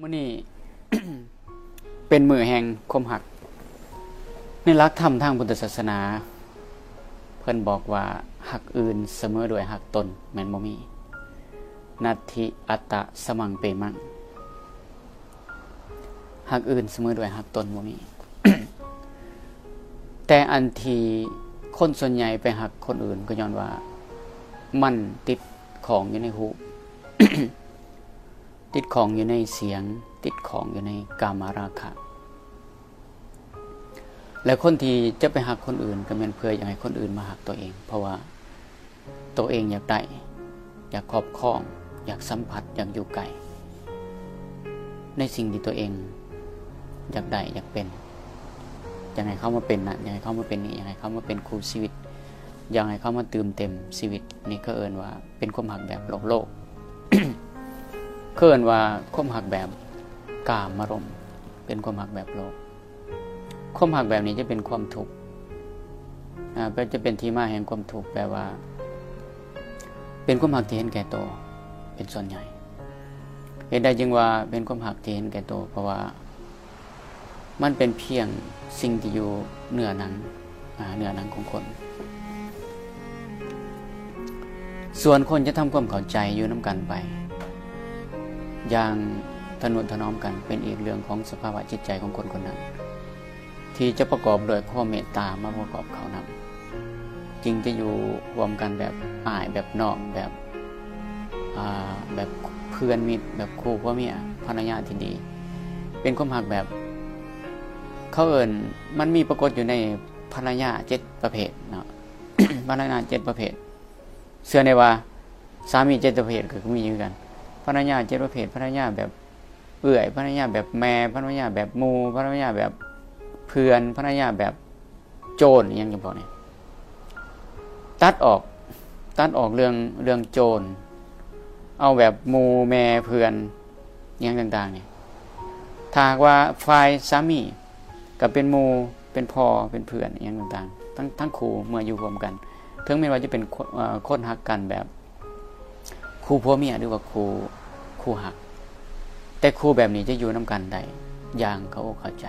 มื่อนี้เป็นมือแห่งคมหัก ในรักธรรมทางพุทธศาสนา เพิ่อนบอกว่าหักอื่นเสมอโดยหักตนแมนบ่มีนัตถิอัตตะสมังเปมังหักอื่นเสมอโดยหักตนบ่มีแต่อันทีคนส่วนใหญ่ไปหักคนอื่นก็ย้อนว่า มันติดของอยู่ในหู ติดของอยู่ในเสียง ติดของอยู่ในกามาราคะ และคนที่จะไปหักคนอื่นก็เป็นเพื่ออยากให้คนอื่นมาหักตัวเอง เพราะว่าตัวเองอยากได้อยากครอบครอง อยากสัมผัสอยากอยู่ไกลในสิ่งที่ตัวเองอยากได้อยากเป็นอยากให้เขามาเป็นนะอยากให้เขามาเป็นนี่อยากให้เขามาเป็นครูชีวิตอยากให้เขามาเติมเต็มชีวิต นี่ก็เอินว่าเป็นความหักแบบโลกโลก เคลื่อนว่าความหักแบบกามารมเป็นความหักแบบโลก ความหักแบบนี้จะเป็นความทุกข์อ่าจะเป็นที่มาแห่งความทุกข์แปลว่า เป็นความหักที่เห็นแก่ตัวเป็นส่วนใหญ่เหตุใดจึงว่าเป็นความหักที่เห็นแก่ตัวเพราะว่า มันเป็นเพียงสิ่งที่อยู่เหนือหนังเหนือหนังของคน ส่วนคนจะทำความเข้าใจอยู่น้ากันไป อย่างทนุถนอมกันเป็นอีกเรื่องของสภาวะจิตใจของคนคนนั้น ที่จะประกอบโดยข้อเมตตามาประกอบเขานำจึงจะอยู่รวมกันแบบอ่ายแบบนอกแบบแบบเพื่อนมิตรแบบคู่พ่อเมียภรรยาที่ดี เป็นความหักแบบเขาเอิญมันมีปรากฏอยู่ในภรรยาเจ็ดประเภทเนาะภรรยาเจ็ดประเภทเชื่อในว่าสามีเจ็ดประเภทก็มีอยู่กัน ภรรยาเจ็ดประเภทภรรยาแบบเอื่อยภรรยาแบบแม่ภรรยาแบบมูภรรยาแบบเพื่อนภรรยาแบบโจรยังจะบอกเนี่ยตัดออกตัดออกเรื่องเรื่องโจร เอาแบบมูแม่เพื่อนยังต่าง ๆ เนี่ยถ้าว่าฝ่ายสามีกับเป็นมูเป็นพ่อเป็นเพื่อนอย่างต่างๆ ทั้งทั้งครูเมื่ออยู่รวมกัน ถึงแม้ว่าจะเป็นคนหักกันแบบ ครูพ่อเมียหรือว่าครูครูหัก แต่ครูแบบนี้จะอยู่น้ากันได้อย่างเขาเข้าใจ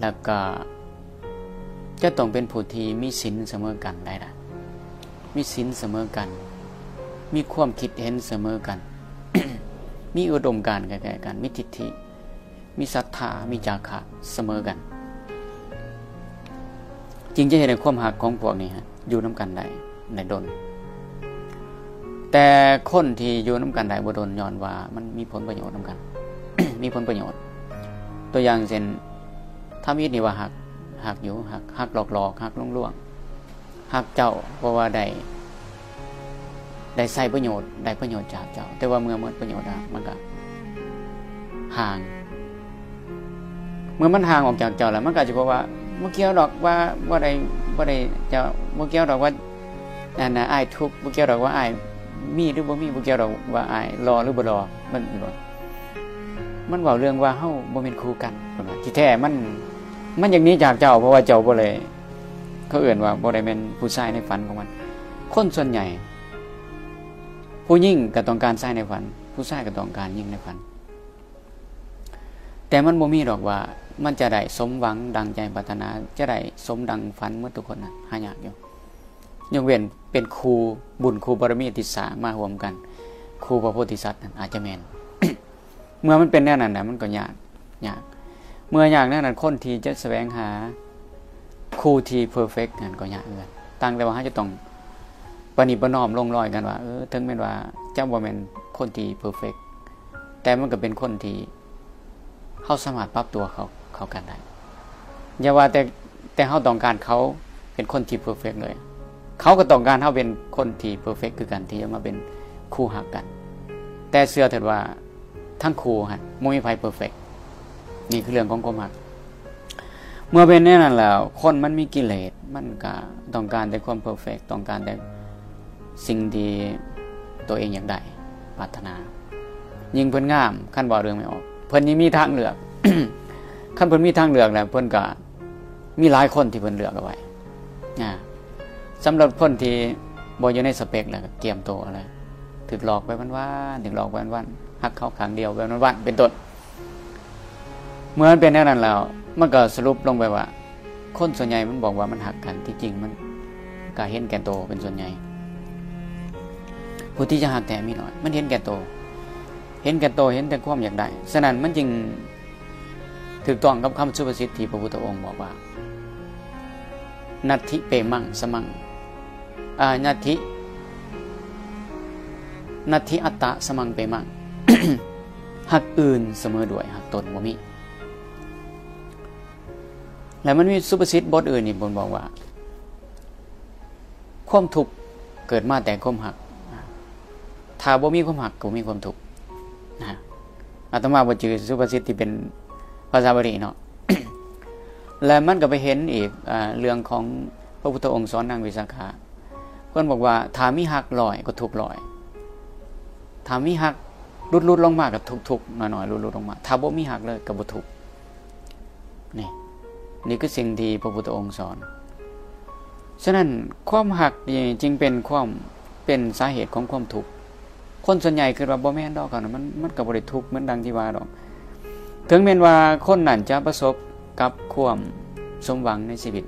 แล้วก็จะต้องเป็นผู้ที่มีศีลเสมอกันได้ละมีศีลเสมอกัน มีความคิดเห็นเสมอกัน มีอุดมการณ์แก่กัน มีทิฏฐิ มีศรัทธา มีจาคะเสมอกัน จริงจะเห็นในความหักของพวกนี้ฮะอยู่น้ากันได้ในดน แต่คนที่อยู่น้ากันได้บ่โดนย้อนว่า มันมีผลประโยชน์น้ากัน มีผลประโยชน์ ตัวอย่างเช่นถ้ามีดนี่ว่าหักหักอยู่หักหักหลอกหลอกหักล่วงล่วงหักเจ้าเพราะว่าได้ได้ใส่ประโยชน์ได้ประโยชน์จากเจ้า แต่ว่าเมื่อเมื่อประโยชน์มันก็ห่าง เมื่อมันห่างออกจากเจ้าแล้วมันก็จะบอกว่าเมื่อกี้ดอกว่าว่าใดว่าใดเจ้าเมื่อกี้ดอกว่าอันน่ะอ้ายทุกเมื่อกี้ดอกว่าอ้าย มีหรือบ่มีบ่เกี่ยวดอกว่าอายรอหรือบ่รอมันบ่มันเว้าเรื่องว่าเฮาบ่เป็นคู่กันที่แท้มัน มันอย่างนี้จากเจ้าเพราะว่าเจ้าบ่เลยเขาเอื่นว่าบ่ได้เป็นผู้ชายในฝันของมัน คนส่วนใหญ่ ผู้ยิ่งก็ต้องการชายในฝัน ผู้ชายก็ต้องการยิ่งในฝัน แต่มันบ่มีดอกว่า มันจะได้สมหวังดังใจปรารถนา จะได้สมดังฝันเมื่อทุกคนนะหายากอยู่ ยกเว้นเป็นครูบุญครูบารมีติสามารวมกัน ครูพระโพธิสัตว์อาจจะแมนเมื่อมันเป็นแน่นั้นนะมันก็ยากยากเมื่ออยากแน่นั้นคนที่จะแสวงหาครูที่เพอร์เฟกต์นั่นก็ยากเกินตั้งแต่ว่าจะต้องปณิปนอมลงรอยกันว่าเออถึงแม้ว่าเจ้าบ่แมนคนที่เพอร์เฟกต์แต่มันก็เป็นคนที่เขาสามารถปรับตัวเขาเขากันได้อย่าว่าแต่แต่เขาต้องการเขาเป็นคนที่เพอร์เฟกต์เลย เขาก็ต้องการเขาเป็นคนที่เพอร์เฟกคือกันที่จะมาเป็นคู่หักกัน แต่เสื้อเถิดว่าทั้งคู่ฮะมุ้ยไฟเพอร์เฟกนี่คือเรื่องของความหัก เมื่อเป็นแน่นั้นแล้ว คนมันมีกิเลสมันก็ต้องการแต่ความเพอร์เฟกต้องการแต่สิ่งที่ตัวเองอยากได้ปรารถนา ยิ่งเพิ่นงามขั้นบอเรื่องไม่ออก เพิ่นยังมีทางเลือกขั้นเพิ่นมีทางเลือกแล้วเพิ่นก็มีหลายคนที่เพิ่นเลือกเอาไว้อ่า สำหรับคนที่บอยู่ในสเปกแล้วเกียมโตอะไรถึกหลอกไปวันๆถึกหลอกไปวันหักเขาขังเดียวแบบนั้นวันเป็นต้นเมื่อนเป็นแน่นั้นแล้วมันก็สรุปลงไปว่า คนส่วนใหญ่มันบอกว่ามันหักกันที่จริงมันกาเห็นแก่โตเป็นส่วนใหญ่ผู้ที่จะหักแต่มีน้อย มันเห็นแก่โต เห็นแก่โตเห็นแต่ความอยากได้ฉะนั้นมันจึงถูกต้องกับคำสุภาษิตที่พระพุทธองค์บอกว่า นัตถิเปมังสมัง อานัตถินัตถิอัตตะสมังเปมังหักอื่นเสมอด้วยหักตนบ่มี แล้วมันมีสุภาษิตบทอื่นอีกบนบอกว่า ความทุกข์เกิดมาแต่ความหักถ้าบ่มีความหักก็มีความทุกข์นะอาตมาบ่จือสุภาษิตที่เป็นภาษาบาลีเนาะและมันก็ไปเห็นอีกอเรื่องของพระพุทธองค์สอนนางวิสาขา เพื่อนบอกว่าถามีหักลอยก็ทุกลอยถามีหักรุดรุดลงมาก็ทุกทุกหน่อยหน่อยรุดรุดลงมาถ้าบ่มีหักเลยก็บ่ทุกนี่นี่คือสิ่งที่พระพุทธองค์สอน ฉะนั้นความหักนี่จึงเป็นความเป็นสาเหตุของความทุกข์คนส่วนใหญ่คือว่าบ่แม่นดอกกันมันมันก็บ่ได้ทุกข์เหมือนดังที่ว่าดอก ถึงแม้ว่าคนนั้นจะประสบกับความสมหวังในชีวิต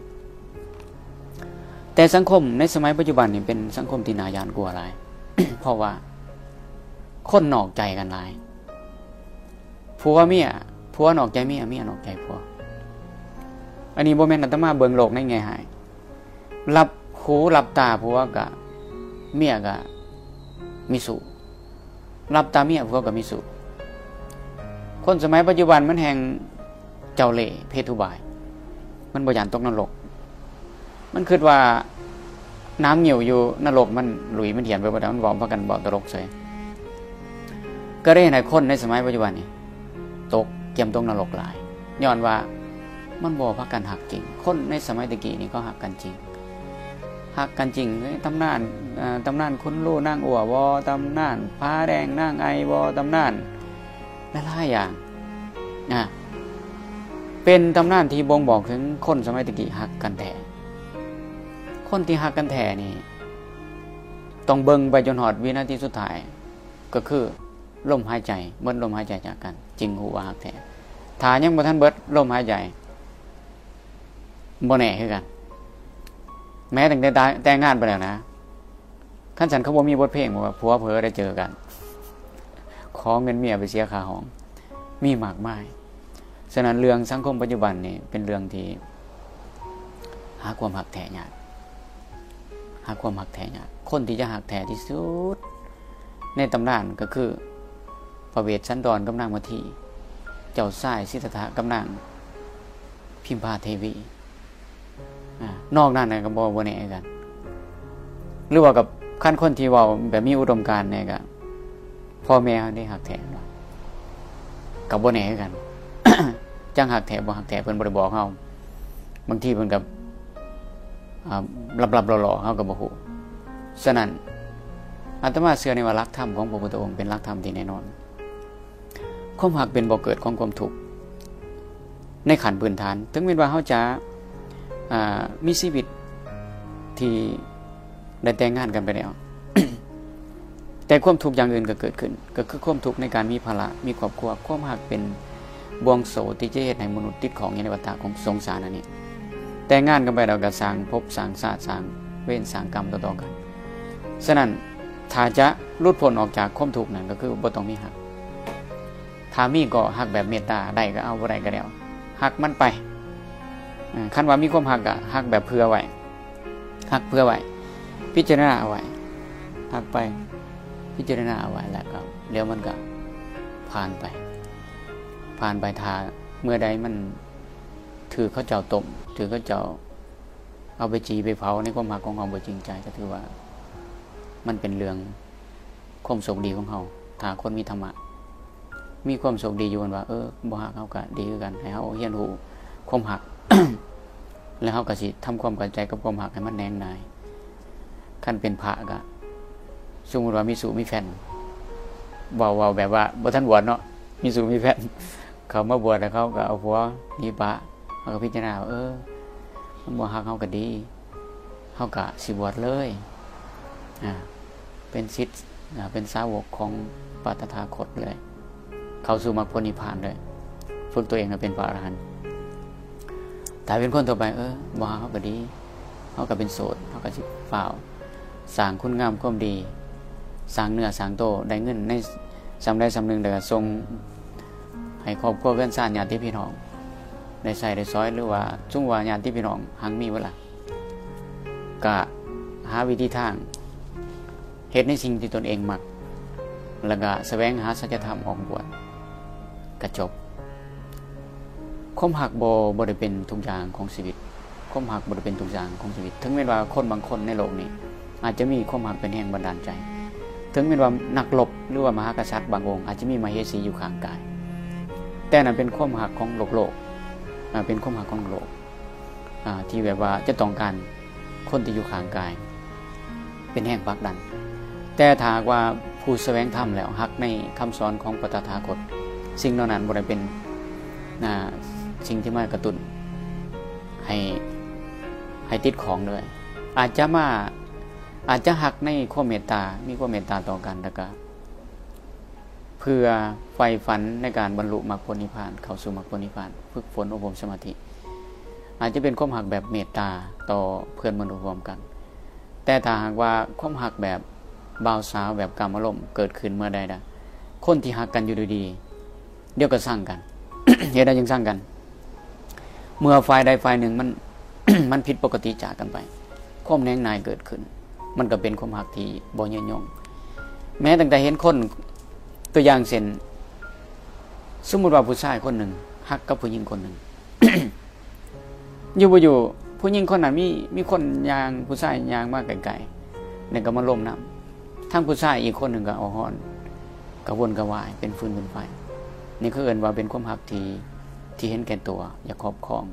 แต่สังคมในสมัยปัจจุบันนี่เป็นสังคมที่นายานกลัวหลาย เพราะว่า คนนอกใจกันหลายผัวเมียผัวนอกใจเมียเมียนอกใจผัวอันนี้โบแมนอัตมาเบิงโลกในไงหายรับหูรับตาผัวกะเมียกะมิสุรับตาเมียผัวกะมิสุคนสมัยปัจจุบันมันแห่งเจ้าเล่เพทุบาย มันบริยานตกนรก มันคิดว่าน้ำเหนียวอยู่นรกมันหลุยมันเถียนไปบ่ได้วมันบอกพากันบอกตลกเฉยก็ได้ในคนในสมัยปัจจุบันนี้ตกเกี่ยมตกนรกหลายย้อนว่ามันบอกพักกันหักจริง คนในสมัยตะกี้นี่ก็หักกันจริงหักกันจริงตำนานตำนานคุณลู่นั่งอัววอตำนานผ้าแดงนั่งไอวอตำนานหลายอย่างนะเป็นตำนานที่บ่งบอกถึงคนสมัยตะกี้หักกันแท้ คนที่หักกันแท้นี่ต้องเบิ่งไปจนหอดวินาทีสุดท้าย ก็คือลมหายใจเบิดลลมหายใจจากกัน จริงหูว่าหักแท้ถ้ายังบ่ทันเบิดลมหายใจบ่แน่คือกัน แม้แต่ได้แต่งงานไปแล้วนะขั้นสันเขาบอกมีบทเพลงว่าผัวเพอได้เจอกันขอเงินเมียไปเสียค่าห้องมีมากมายฉะนั้นเรื่องสังคมปัจจุบันนี่เป็นเรื่องที่หาความหักแท้ยาก หาความหักแท้ยากคนที่จะหักแท้ที่สุด ในตำนานก็คือพระเวทชั้นดอนกำลังมาทีเจ้าสายสิทธะกำลังพิมพาเทวีนอกนั้นก็บ่บ่แน่กันหรือว่ากับขั้นคนที่ว่าแบบมีอุดมการณ์เนี่ยก็พ่อแม่ได้หักแท้กับบ่แน่กัน จังหักแถบบ่หักแถบเพิ่นบ่ได้บอกเฮาบางทีเพิ่นกับ ลับๆหล่อๆเฮาก็บ่ฮู้ฉะนั้นอาตมาเชื่อในว่ารักธรรมของพระพุทธองค์เป็นรักธรรมที่แน่นอน ความหักเป็นบ่เกิดของความทุกข์ในขันพื้นฐาน ถึงแม้ว่าเฮาจะมีชีวิตที่ได้แต่งงานกันไปแล้ว แต่ความทุกข์อย่างอื่นก็เกิดขึ้น ก็คือความทุกข์ในการมีภาระมีครอบครัวความหักเป็นบวงโสที่จะเหตุให้มนุษย์ติดของในวัฏของสงสารอันนี้ แต่งานกันไปเราก็สร้างภพสร้างศาสตร์สร้างเวรสร้างกรรมต่อๆกันฉะนั้นถ้าจะรุดพ้นออกจากความทุกข์นั้นก็คือบ่ต้องมีหักถ้ามีก็หักแบบเมตตาได้ก็เอาบ่ได้ก็แล้วหักมันไปคันว่ามีความหักก็หักแบบเพื่อไว้หักเพื่อไว้พิจารณาเอาไว้หักไป พิจารณาเอาไว้แล้วก็เดี๋ยวมันก็ผ่านไป ผ่านไปทาเมื่อใดมัน ถือเขาเจ้าตมถือเขาเจ้า เอาไปจีไปเผาในความหักของเขาบ่จริงใจก็ถือว่า มันเป็นเรื่องความโชคดีของเขาถ้าคนมีธรรมะมีความโชคดีอยู่กันว่า เออบ่หักเขาก็ดีกันให้เขาเฮียนหูความหัก แล้วเขาก็สิทำความกัใจกับความหักให้มันแนงนายขั้นเป็นพระก็สมมติว่ามีสูมีแฟนเบาๆแบบว่าบ่ท่านบวชเนาะมีสูมีแฟนเขามาบวชแล้วเขาก็เอาผัวมีปะ เขาก็พิจารณาเออมันบวชหักเขาก็ดีเขาก็สิบวชเลยอ่าเป็นสิทธิ์เป็นสาวกของปาตถาคตเลย เข้าสู่มรรคผลนิพพานเลย ฝึกตัวเองมาเป็นพระอรหันต์แต่เป็นคนต่อไป เออว่าเขาก็ดีเขาก็เป็นโสดเขาก็สิฝ่าวสร้างคุณงามความดีสร้างเนื้อสร้างโตได้เงินในสำได้สำนึงเดือทรงให้ครอบครัวเพื่อนสร้างญาติพี่น้อง ได้ใส่ได้ซอยหรือว่าจุ่งว่าญาติพี่น้องหังมีเวลากะหาวิธีทางเหตุในสิ่งที่ตนเองมักแล้วก็แสวงหาสัจธรรมออกบวชกระจบคมหักโบบริเป็นทุกอย่างของชีวิตคมหักบริเป็นทุกอย่างของชีวิต ถึงแม้ว่าคนบางคนในโลกนี้ อาจจะมีคมหักเป็นแห่งบันดาลใจ ถึงแม้ว่านักลบหรือว่ามหากษัตริย์บางองค์อาจจะมีมาเฮสีอยู่ข้างกาย แต่นั้นเป็นคมหักของโลกโลก เป็นคมหักของโลกที่แบบว่าจะต้องการคนที่อยู่ข้างกาย เป็นแห่งปักดัน แต่ถ้าว่าผู้แสวงธรรมแล้วหักในคำสอนของปตถาคต สิ่งเหล่านั้นบริเป็นสิ่งที่มากระตุนให้ให้ติดของเลยอาจจะมาอาจจะหักในความเมตตา มีความเมตตาต่อกันแล้วก็ เพื่อไฟฝันในการบรรลุมรรคผลนิพพาน เข้าสู่มรรคผลนิพพาน ฝึกฝนอบรมสมาธิ อาจจะเป็นความหักแบบเมตตาต่อเพื่อนมนุษย์รวมกัน แต่ถ้าหากว่าความหักแบบบ่าวสาวแบบกรรมอารมณ์เกิดขึ้นเมื่อใดนะคนที่หักกันอยู่ดีๆเดี๋ยวก็สร้างกันเหตุใดยังสร้างกัน เมื่อฝ่ายใดฝ่ายหนึ่งมันมันผิดปกติจากกันไปความแน่งนายเกิดขึ้น มันก็เป็นความหักที่บ่เยยง แม้ตั้งแต่เห็นคน ตัวอย่างเช่นสมมติว่าผู้ชายคนหนึ่งฮักกับผู้หญิงคนหนึ่งอยู่บ่อยู่ผู้หญิงคนนั้นมีมีคนยางผู้ชายยางมากไกลๆเนี่ยก็มาลมน้ำทั้งผู้ชายอีกคนหนึ่งก็เอาหอนกระวนกระวายเป็นฟืนเป็นไฟนี่คือเอินว่าเป็นความหักที่ที่เห็นแก่ตัว อย่าครอบครอง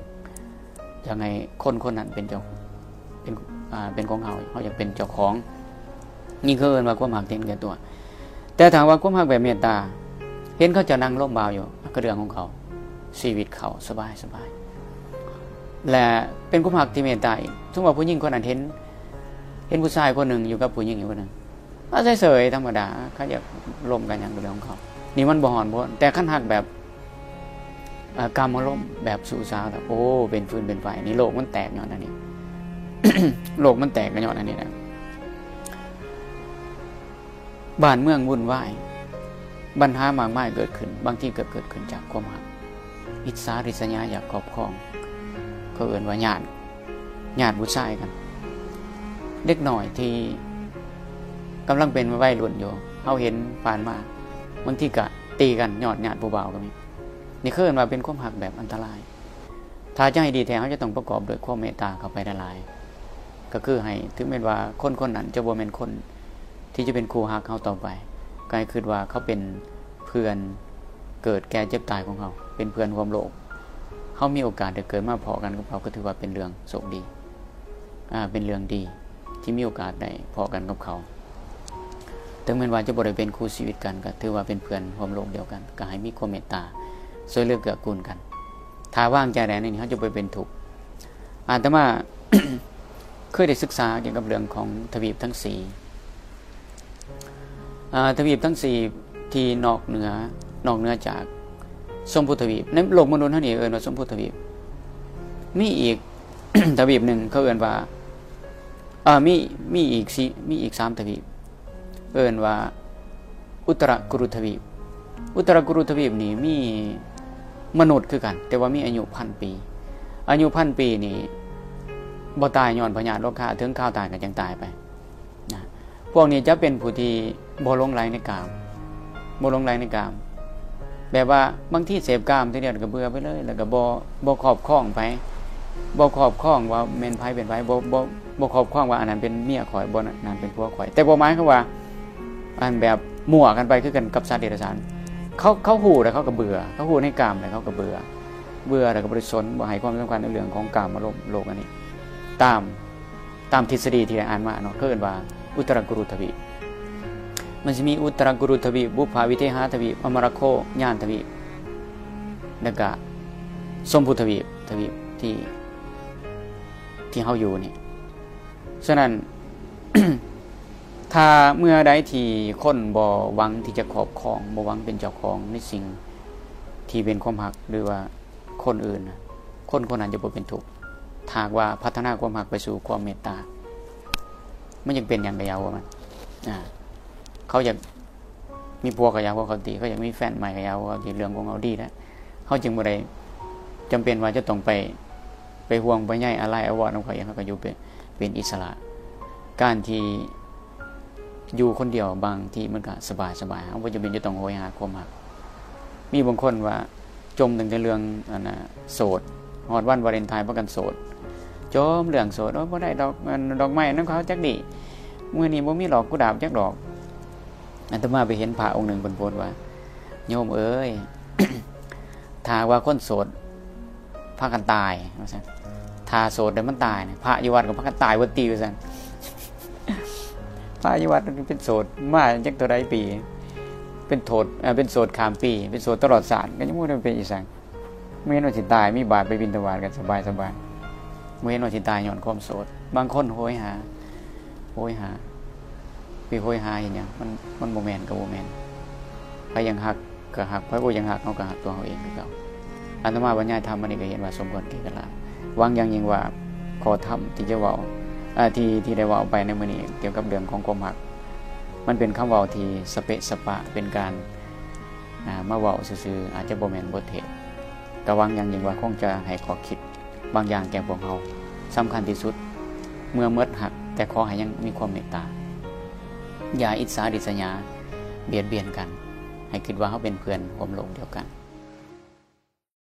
ยังไงคนคนนั้นเป็นเจ้าเป็นอ่าเป็นของเขาเขาอยากเป็นเจ้าของ นี่คือเอินว่าความหักเห็นแก่ตัว แต่ถามว่าความหักแบบเมตตา เห็นเขาจะนั่งร่มบาวอยู่ก็เรื่องของเขาชีวิตเขาสบายสบาย และเป็นความหักที่เมตตาทุกว่าผู้หญิงคนนั้นเห็น เห็นผู้ชายคนหนึ่งอยู่กับผู้หญิงอยู่คนหนึ่งก็เฉยธรรมดาเขาอยากร่มกันอย่างเรื่องของเขา นี่มันบ่หอนบ่แต่ขั้นหักแบบกรรมอารมแบบสู่สาวแบบโอ้ เป็นฟืนเป็นไฟนี่โลกมันแตกย้อนอันนี้โลกมันแตกกันย้อนอันนี้นะ บ้านเมืองวุ่นวายบัญหามากมายเกิดขึ้น บางที่เกิดเกิดขึ้นจากความหักอิสาริษยาอยากครอบครอง เขาเอื่นว่าญาติญาติบุษายกันเล็กหน่อยที่กำลังเป็นวัยรุ่นอยู่เขาเห็นผ่านมาบางที่กะตีกันหยอดญาติผู้เบาก็มีนี่เคือว่าเป็นความหักแบบอันตราย ถ้าจะให้ดีแท้เขาจะต้องประกอบด้วยความเมตตาเข้าไปละลาย ก็คือให้ถึงแม้ว่าคนคนนั้นจะบ่เป็นคน ที่จะเป็นครูฮักเขาต่อไปกลายคือว่าเขาเป็นเพื่อนเกิดแก่เจ็บตายของเขาเป็นเพื่อนความโลกเขามีโอกาสได้เกิดมาพอกันกับเขาก็ถือว่าเป็นเรื่องโชคดีอ่าเป็นเรื่องดีที่มีโอกาสได้พอกันกับเขาถึงแม้ว่าจะบริเป็นคู่ชีวิตกันก็ถือว่าเป็นเพื่อนความโลกเดียวกันก็ให้มีความเมตตาช่วยเลือกเกื้อกูลกัน ถ้าว่างใจแดนนี่เขาจะไปเป็นถูกอาตมาเคยได้ศึกษาเกี่ยวกับเรื่องของทวีปทั้งสี่ ทวีปทั้งสี่ที่นอกเหนือนอกเหนือจากสมพุทธวีปในโลกมนุษย์ท่านี้เอินว่าสมพุทธวีปมีอีกทวีปหนึ่งเขาเอินว่าเออมีมีอีกสีมีอีกสามทวีป เอินว่า อุตรกุรุทวีป อุตรกุรุทวีปนี่มีมนุษย์คือกัน แต่ว่ามีอายุพันปี อายุพันปีนี่บ่ตายย้อนพญาโลกาถึงข้าวตายกันยังตายไป พวกนี้จะเป็นผู้ที่โบลงไหลในกามโบลงไหลในกาม แบบว่าบางที่เสพกามทีเดียวก็เบื่อไปเลย แล้วก็บ่บ่ขอบคล้องไปบ่ขอบคล้องว่าเมนไพ่เป็นไพบ่บ่บ่ขอบคล้องว่าอันนั้นเป็นเมียข่อยบ่นั้นเป็นผัวข่อย แต่บ่หมายคือว่าอันแบบมั่วกันไปคือกันกับสัตว์เดรัจฉานเขาเขาหูแต่เขาก็เบื่อ เขาหูในกามแต่เขาก็เบื่อ เบื่อแต่ก็บริสุทธิ์บ่ให้ความสำคัญในเรื่องของกามอารมณ์โลกอันนี้ ตามตามทฤษฎีที่ได้อ่านมาเนาะเกินว่า อุตรกุรุทวีมันจะมีอุตรกุรุทวีบุพาวิเทหาทวีอมรโคญาณทวีแล้วก็สมพุทวีทวีที่ที่เขาอยู่นี่ฉะนั้นถ้าเมื่อใดที่คนบ่หวังที่จะครอบครองบ่หวังเป็นเจ้าของในสิ่งที่เป็นความหักหรือว่าคนอื่น คนคนนั้นจะบ่เป็นทุกข์ถ้าหากว่าพัฒนาความหักไปสู่ความเมตตา มันยังเป็นอย่างกระยาวว่ามันเขาอยากมีผัวกระยาวว่าเขาดีเขาอยากมีแฟนใหม่กระยาวเขาดีเรื่องของเขาดีแล้วเขาจึงบ่ได้จำเป็นว่าจะต้องไปไปห่วงไปใหญ่อะไรอาวรของเขาเองเขาก็อยู่เป็นเป็นอิสระ การที่อยู่คนเดียวบางที่มันก็สบายสบายเขาจำเป็นจะต้องโหยหาความหักมีบางคนว่าจมถึงแต่เรื่องอันนะโสดฮอดวันวาเลนไทน์เพราะกันโสด จมเรื่องโสดบ่ได้ดอกดอกไม้นำเขาจักดีมื้อนี้บ่มีดอกกุหลาบจักดอกอาตมาไปเห็นพระองค์หนึ่งเพิ่นโพสต์ว่า โยมเอ้ยถ้าว่าคนโสดพากันตายว่าซั่นถ้าโสดแล้วมันตายเนี่ยพระอยู่วัดก็พากันตายเบ่ตีว่าซั่นพระอยู่วัดเป็นโสดมาจักเท่าใดปี เป็นโทษเป็นโสดขามปี เป็นโสดตลอดศาสตร์ก็ยังบ่ได้เป็นอีสังไม่เห็นว่าสิตายมีบาทไปบินตบาทกันสบายสบาย เห็นว่าสิตายย้อนความโสดบางคนโหยหาโหยหาไปโหยหาเห็นหยังมันมันบ่แมนก็บ่แมนใครยังหักก็หักใครบ่ยังหักเขาก็หักตัวเขาเองคือเก่าอันตมาบรรยายธรรมอันนี้ก็เห็นว่าสมควรแก่เวลาวังอย่างยิ่งว่าขอธรรมที่จะว่าที่ที่ได้ว้าไปในมือนี้เกี่ยวกับเรื่องของความหัก มันเป็นคำเว้าที่สเปะสปะเป็นการมาว้าซื่ออาจจะบ่แม่นบทเทศก็วังอย่างยิ่งว่าคงจะให้ขอคิด บางอย่างแก่พวกเราสำคัญที่สุด เมื่อเมิดหัก แต่ขอให้ยังมีความเมตตา อย่าอิจฉาดิษยาเบียดเบียนกัน ให้คิดว่าเขาเป็นเพื่อนร่วมลงเดียวกัน